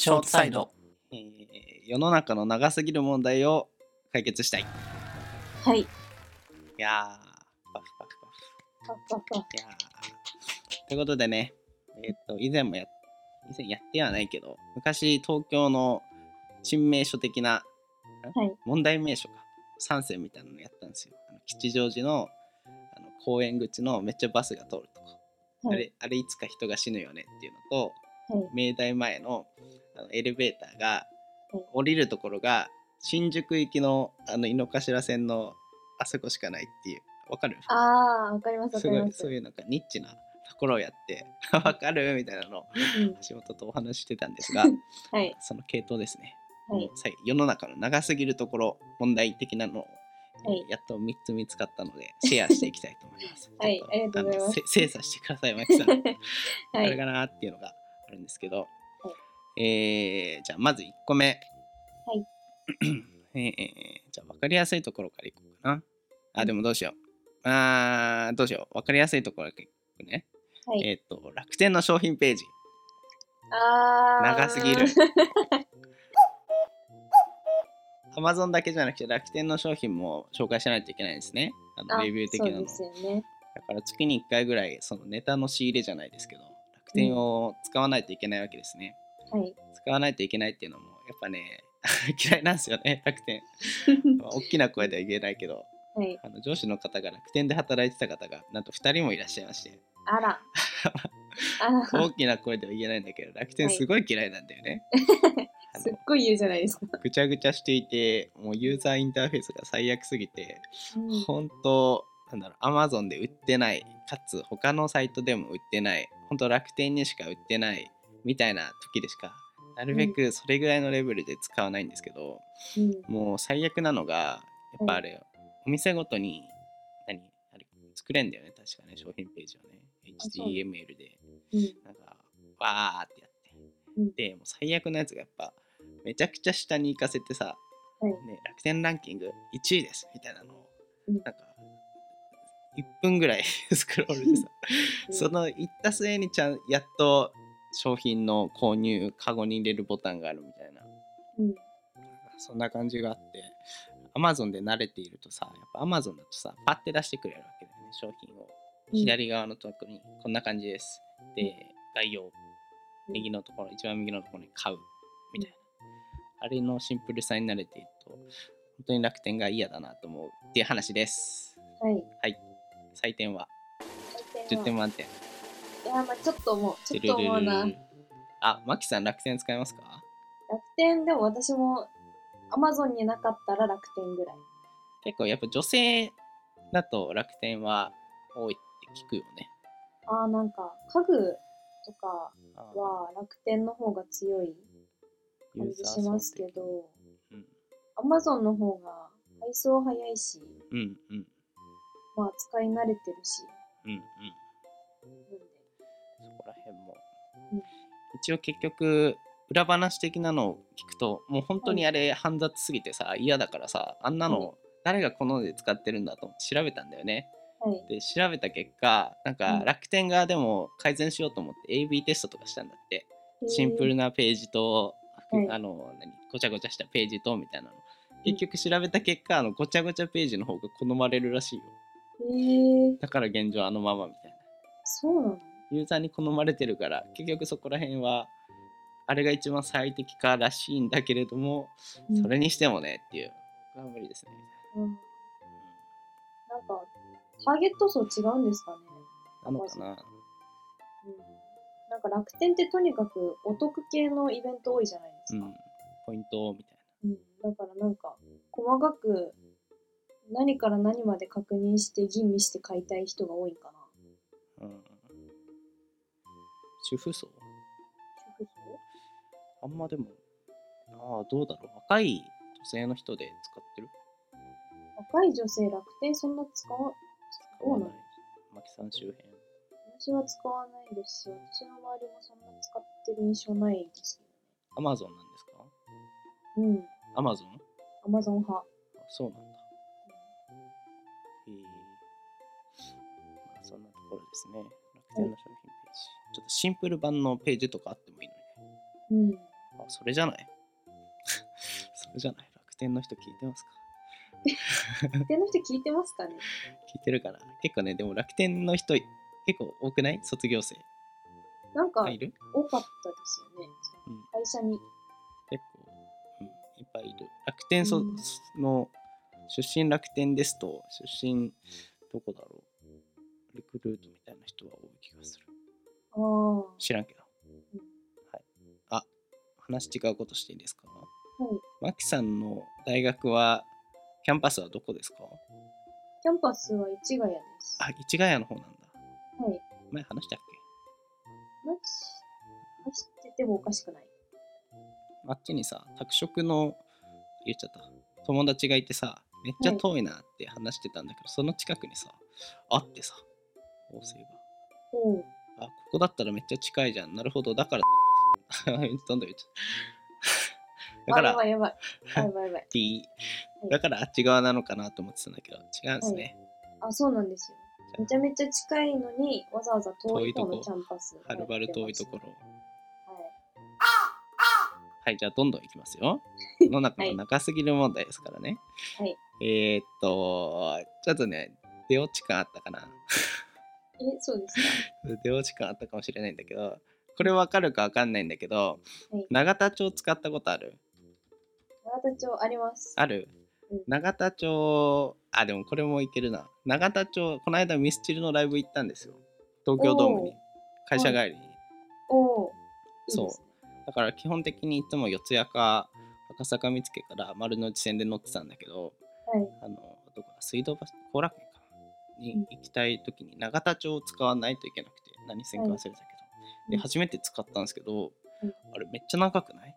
ショートサイド。えー世の中の長すぎる問題を解決したい。いはい。やー、パフパフパフ。いやーということでね、えーっと、以前もや、以前やってはないけど、昔東京の新名所的な、んはい問題名所か、3選みたいなのやったんですよ。あの吉祥寺のあの公園口のめっちゃバスが通るとこ。はいあれ、あれいつか人が死ぬよねっていうのと、はい。明大前のあのエレベーターがはい降りるところが新宿行きのあの井の頭線のあそこしかないっていう。わかる？ああ、わかりますわかります。そういうなんかニッチなところをやって わかる？みたいなのをうん。橋本とお話ししてたんですが はい。その系統ですね、はい。世の中の長すぎるところ問題的なのを、えーはい。やっと3つ見つかったのでシェアしていきたいと思います。はいありがとうございます。精査してくださいマキさん。はい。あれかなっていうのがあるんですけど、えー、じゃあまず1個目。はい。えー、じゃあ分かりやすいところからいこうかな。あ、でもどうしよう。あー、どうしよう。分かりやすいところからいくね。はい。えっ、と、楽天の商品ページ。ああ。長すぎる。Amazon だけじゃなくて楽天の商品も紹介しないといけないんですね。あのあレビュー的なの。そうですよね。だから月に1回ぐらいそのネタの仕入れじゃないですけど、楽天を使わないといけないわけですね。はい。使わないといけないっていうのもやっぱね 嫌いなんですよね楽天 まあ大きな声では言えないけどはい。あの上司の方が楽天で働いてた方がなんと2人もいらっしゃいまして。あら。大きな声では言えないんだけど楽天すごい嫌いなんだよね、あすっのごい言うじゃないですか。ぐちゃぐちゃしていてもうユーザーインターフェースが最悪すぎてうん。本当なんだろう Amazon で売ってないかつ他のサイトでも売ってない本当楽天にしか売ってないみたいな時でしかなるべくそれぐらいのレベルで使わないんですけど、うん。もう最悪なのがやっぱあれ、お店ごとに何あれ作れんだよね確かね商品ページをね。HTML で。う。ん。なんかわーってやって、うん。でもう最悪のやつがやっぱめちゃくちゃ下に行かせてさ、はい。ね、楽天ランキング1位ですみたいなのを、うん。なんか1分ぐらい スクロールでさ、うん。その行った末にちゃんやっと商品の購入カゴに入れるボタンがあるみたいなうん。そんな感じがあって、Amazon で慣れているとさ、やっぱ Amazon だとさ、パッて出してくれるわけだよね、商品を。うん左側のところに、こんな感じです。で、概要、右のところ、一番右のところに買う、みたいな。あれのシンプルさに慣れていると、本当に楽天が嫌だなと思うっていう話です。はい。採点は？10採点は？点満点。いや、まあちょっと思う。ちょっと思うな。楽あ、マキさん楽天使いますか？天でも私も Amazon になかったら楽天ぐらい。結構やっぱ女性だと楽天は多いって聞くよね。ああ、なんか家具とかは楽天の方が強い感じしますけど、うん、Amazon の方が配送早いし、うんうんまあ使い慣れてるし、うんうんなんで。辺も、うん。一応結局裏話的なのを聞くともう本当にあれ煩雑すぎてさ嫌だからさあんなはい。の誰がこので使ってるんだと調べたんだよね。はい。で調べた結果なんかうん。楽天側でも改善しようと思って AB テストとかしたんだって。シンプルなページと、はい。あの何ごちゃごちゃしたページとみたいなの。結局調べた結果あのごちゃごちゃページの方が好まれるらしいよ。へー。へー。だから現状あのままみたいな。そうなの？ユーザーに好まれてるから結局そこら辺はあれが一番最適からしいんだけれども、うん。それにしてもねっていう僕は無理ですね、うん。なんか、ターゲット層違うんですかね。なのかな？うん。なんか楽天ってとにかくお得系のイベント多いじゃないですか。うん。ポイントみたいうん、だからなんか細かく何から何まで確認して吟味して買いたい人が多いんかな。主婦層？主婦層？あんまでもああどうだろう。若い女性の人で使ってる？若い女性楽天そんな使わ使わない？マキさん周辺。私は使わないですし、私の周りもそんな使ってる印象ないですアマゾンなんですか？けどね。アマゾンうん。アマゾン派。そうなんそんなところですね。楽天の商品ページ。ちょっとシンプル版のページとかあってもいいのにね。うん。あそれじゃない？それじゃない？楽天の人聞いてますか？楽天の人聞いてますかね？聞いてるから結構ねでも楽天の人結構多くない？卒業生。なんかがいる、多かったですよね。うん、会社に。結構、うん、いっぱいいる。楽天そ、うん。の出身楽天ですと出身どこだろう？ルートみたいな人は多い気がする。知らんけど、はい。あ話違うことしていいですか？い。マキさんの大学はキャンパスはどこですか？キャンパスは市ヶ谷です。あ市ヶ谷の方なんだ。はい。前話したっマジ走っててもおかしくない。けあっちにさ拓殖の言っちゃった。友達がいてさめっちゃ遠いなって話してたんだけど、その近くにさあってさ法政が。おう。あここだったらめっちゃ近いじゃん。なるほど。だから どんどん言っちゃ だからばいやばい。あやばいやばい。D はい。だからあっち側なのかなと思ってたんだけど違うんですね、あ、そうなんですよ。めちゃめちゃ近いのに、わざわざ遠い方のキャンパス。はるばる遠いところ。はい。はいじゃあどんどんいきますよ。世の中のはい。長すぎる問題ですからね、はい。えー、っとちょっとね出落ち感あったかなえ、そうですか？出落ち感あったかもしれないんだけどこれわかるかわかんないんだけど、はい。永田町使ったことある？永田町あります。ある、うん。永田町あでもこれもいけるな。永田町この間ミスチルのライブ行ったんですよ。東京ドームに。会社帰りに、おお。そう。だから基本的にいつも四谷か赤坂見附から丸の内線で乗ってたんだけどはい。あのどこだ？水道橋後楽園？にうん行きたい時に永田町を使わないといけなくて何線か忘れたけど、でうん。初めて使ったんですけど、うん。あれめっちゃ長くない？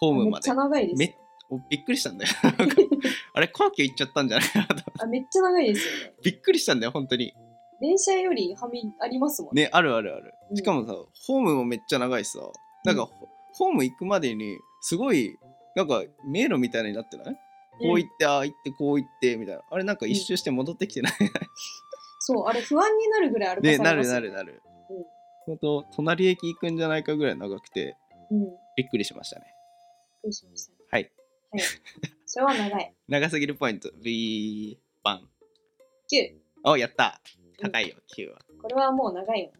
ホームまで。めっちゃ長いですよ。めおびっくりしたんだよ。あれ皇居行っちゃったんじゃないかなとあ、めっちゃ長いですよね。びっくりしたんだよ本当に。電車よりはみありますもんね。ねあるあるある。うん。しかもさ、ホームもめっちゃ長いしさ。なんか、うん。ホホーム行くまでにすごいなんか迷路みたいになってない、こう行ってああ行ってこう行ってみたいなあれなんか一周して戻ってきてない、そう、あれ不安になるぐらい歩かねなるされますよね。なるなる、ほんと隣駅行くんじゃないかぐらい長くてうん。びっびっくりしましたねくりしましたね。はいはい。それは長い。長すぎるポイント B バン9。おやった高いよ9はこれはもう長いもん。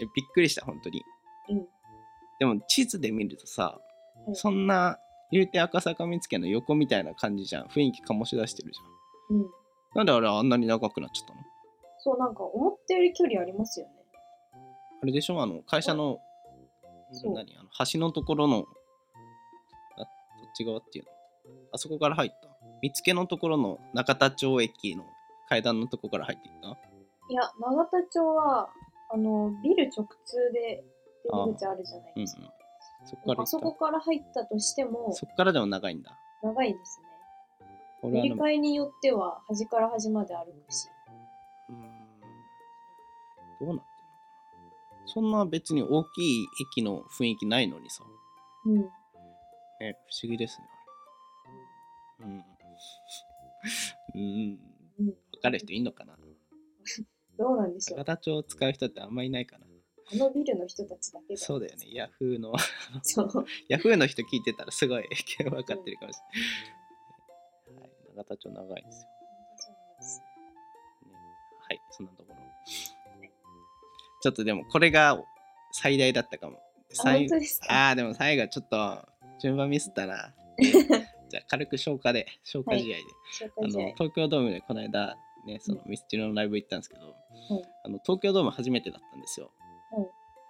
えびっくりした本当にうん。でも地図で見るとさ、うんそんな言うて赤坂見附の横みたいな感じじゃん。雰囲気醸し出してるじゃん。うん。なんであれあんなに長くなっちゃったの？そう、なんか思ったより距離ありますよね。あれでしょ？あの会社の何？あの橋のところのあどっち側っていうの？あそこから入った？見附のところの中田町駅の階段のとこから入っていった？いや、永田町は、あの、ビル直通で出口あるじゃないうんうん。ですか。そこからあそこから入ったとしてもた、そこからでも長いんだ長いですね。俺乗り換えによっては、端から端まで歩くし。うーんどうなってんのかなそんな別に大きい駅の雰囲気ないのにさうん。ね不思議ですねうん うんうん。分かる人いんのかな どうなんでしょう永。田町を使う人ってあんまいないかなあのビルの人たちだけそうだよね。ヤフーの。ヤフーの人聞いてたらすごい分かってるかもし。れない、はい、永田町長いですよ、ね、はい。そんなところ。ちょっとでもこれが最大だったかも。あ最本当ですか？あーでも最後ちょっと順番ミスったな。じゃあ軽く消化で消化試合で、紹あの。東京ドームでこの間ねそのミスチルのライブ行ったんですけど、はい。あの東京ドーム初めてだったんですよ、はい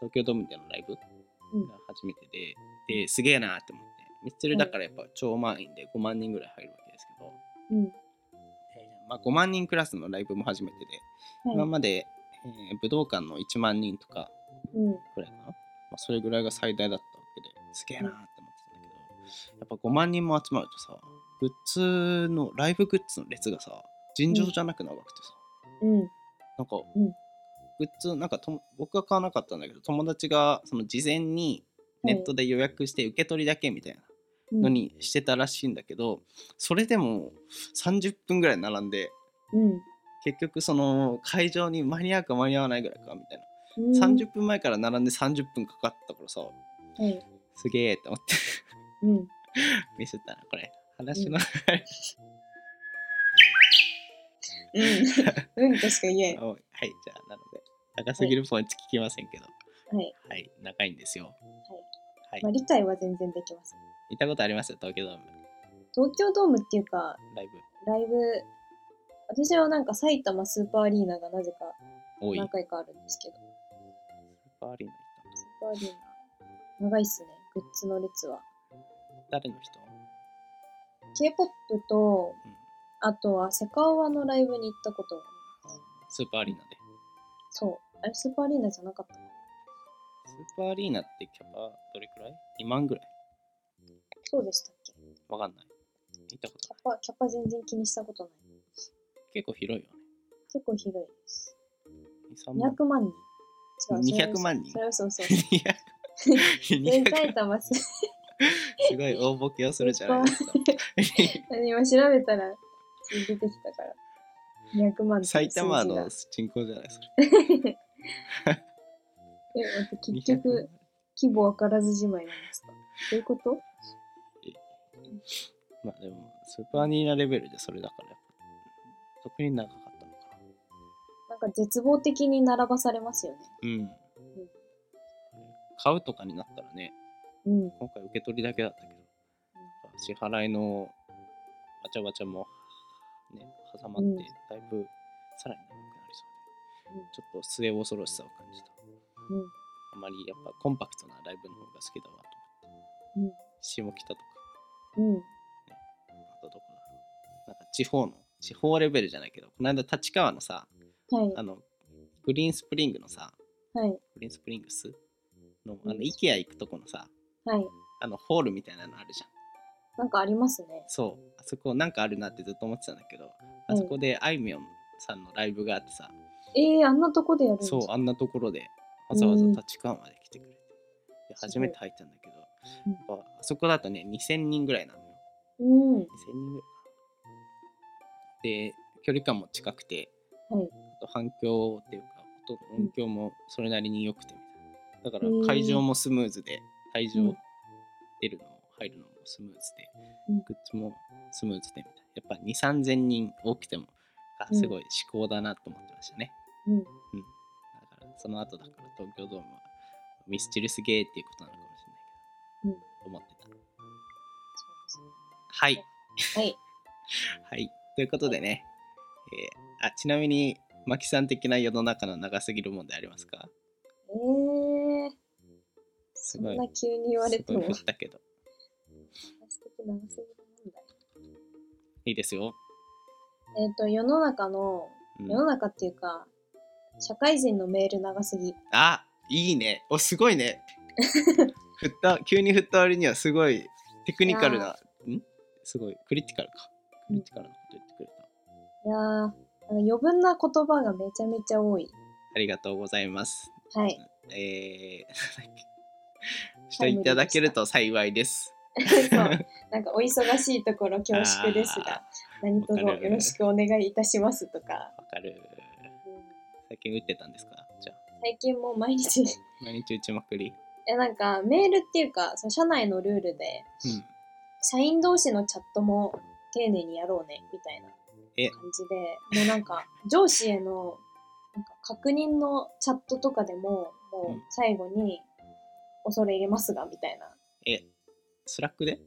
東京ドームでのライブうん。が初めてで、ですげえなって思って。ミスチルだからやっぱ超満員で5万人ぐらい入るわけですけど、うん。えーまあ、5万人クラスのライブも初めてで、はい。今まで、えー武道館の1万人とかうん。ぐらいかな、まあ、それぐらいが最大だったわけですげえなって思ってたんだけど。やっぱ5万人も集まるとさグッズのライブグッズの列がさ尋常じゃなく長くてさ、うん。なんか、うんグッズなんかと僕は買わなかったんだけど友達がその事前にネットで予約して受け取りだけみたいなうんのにしてたらしいんだけど、それでも30分ぐらい並んでうん。結局その会場に間に合うか間に合わないぐらいかみたいな、うん。30分前から並んで30分かかったからさはい。すげえと思ってうん。見せたらこれ話の、うん。うんとしか言えん。はいじゃあなので長すぎるポイント聞きませんけど。い。はい、長いんですよ。はい、まあ、理解は全然できます。行ったことあります？よ東京ドーム。東京ドームっていうか、ライブ。ライブ、私はなんか埼玉スーパーアリーナがなぜか何回かあるんですけど、スーパーアリーナスーパーアリーナ、長いっすね、グッズの列は。誰の人？K-POP とうん、あとはセカオワのライブに行ったことがあります。スーパーアリーナで。そう。あれ、スーパーアリーナじゃなかったスーパーアリーナってキャパどれくらい ?2 万ぐらい？そうでしたっけ？キわかんない行ったことャパ、キャパ全然気にしたことない。結構広いよね結構広いです。2 3万200万人。違う200万人それは嘘嘘。200全200埼玉す。すごい大ボケをするじゃないですか 今調べたら出てきたから。200万埼玉の人口じゃないですか え、待って結局、規模わからずじまいなんですか？どういうこと？まあでもスーパーアリーナレベルでそれだから特に長かったのかな。なんか絶望的に並ばされますよね。うん。買うとかになったらねうん。今回受け取りだけだったけど支払いのわちゃわちゃもね挟まってうん。だいぶさらにちょっと末恐ろしさを感じたうん。あまりやっぱコンパクトなライブの方が好きだわと思って下北とかうん。うん。あとどこだ？ろうなんか地方の地方レベルじゃないけどこの間立川のさはい。あのグリーンスプリングのさはい。グリーンスプリングスのあのうん IKEA 行くとこのさはい。あのホールみたいなのあるじゃんなんかありますね。そうあそこなんかあるなってずっと思ってたんだけどあそこであいみょんさんのライブがあってさ、えー、あんなとこでやるんですか？そうあんなところでわざわざ立川まで来てくれて、で初めて入ったんだけど、うん。やっぱあそこだとね2000人ぐらいなのよ。うん。2000人ぐらい。で距離感も近くてはい。あと反響っていうか音音響もそれなりに良くてみたいな。だから会場もスムーズで退場うん出るのも入るのもスムーズで、うん。グッズもスムーズでみたいな。やっぱ2 3 0 0 0人多くてもあうん。すごい至高だなと思ってましたね、うん。だからその後だから東京ドームはミスチルすげーっていうことなのかもしれないけど、思ってた。そうですね。はい。はい。はい。ということでね、えーあちなみにマキさん的な世の中の長すぎる問題ありますか？えー、そんな急に言われても。すごい振ったけど。長すぎる問題。いいですよ、えっ、と、世の中の、うん。世の中っていうか、社会人のメール長すぎ。あいいね。おすごいね。振った急に振った割にはすごいテクニカルなん？すごいクリティカルか。クリティカルなこと言ってくれた、いやー、なんか余分な言葉がめちゃめちゃ多い。ありがとうございます。はい。えー、していただけると幸いです。そう。なんかお忙しいところ恐縮ですが、何卒よろしくお願いいたしますとか。わかる。うん最近打ってたんですか？じゃあ。最近もう毎日。毎日打ちまくり。えなんかメールっていうかその社内のルールでうん。社員同士のチャットも丁寧にやろうねみたいなえ？感じで。もうなんか 上司へのなんか確認のチャットとかでももうん。う最後に恐れ入れますがみたいな。えスラックで？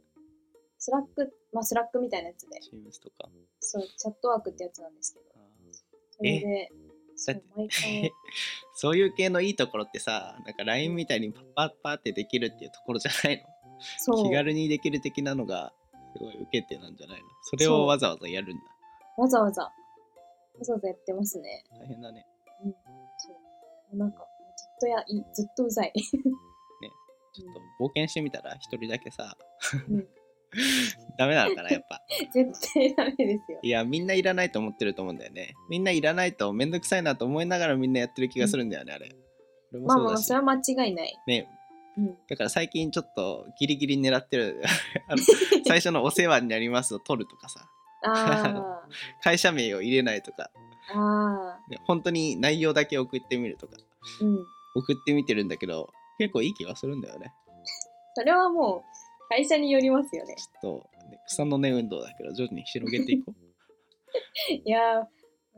スラックまあスラックみたいなやつで。とか。そうチャットワークってやつなんですけど。それでそだって そういう系のいいところってさなんか LINE みたいにパッパッパってできるっていうところじゃないの？気軽にできる的なのがすごい受けてなんじゃないの？それをわざわざやるんだ。わざわざ。わざわざやってますね。大変だね。うん。そう。なんかずっとやいずっとうざい、ちょっと冒険してみたら一人だけさ。うん、ダメなのかなやっぱ。絶対ダメですよ。いやみんないらないと思ってると思うんだよね。みんないらないとめんどくさいなと思いながらみんなやってる気がするんだよね、あれ。まあまあそれは間違いない、ね。うん、だから最近ちょっとギリギリ狙ってる あの最初のお世話になりますを取るとかさ。あ 会社名を入れないとか、本当に内容だけ送ってみるとか。ーうん。送ってみてるんだけど結構いい気がするんだよね。それはもう会社によりますよね。ちょっと、ね草の根運動だけど、徐々に広げていこう。いやー、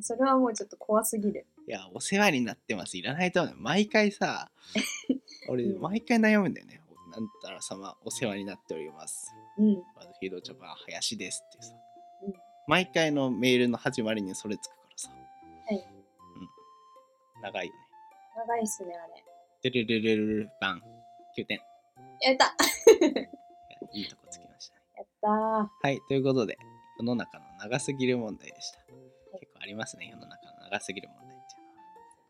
それはもうちょっと怖すぎる。いや、お世話になってます。いらないと思う。毎回さ、俺、うん毎回悩むんだよね。なんたら様、お世話になっております。うん。バズフィードチョパー林ですってさ、うん毎回のメールの始まりにそれつくからさ、はい。うん、長いよね。長いっすね、あれ。てるるるるるバン、9点。やったいやいいとこつきましたね。やったー。はい、ということで、世の中の長すぎる問題でした。結構ありますね、世の中の長すぎる問題っていうのは。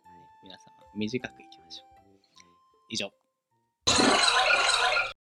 はい、皆様、短くいきましょう。以上。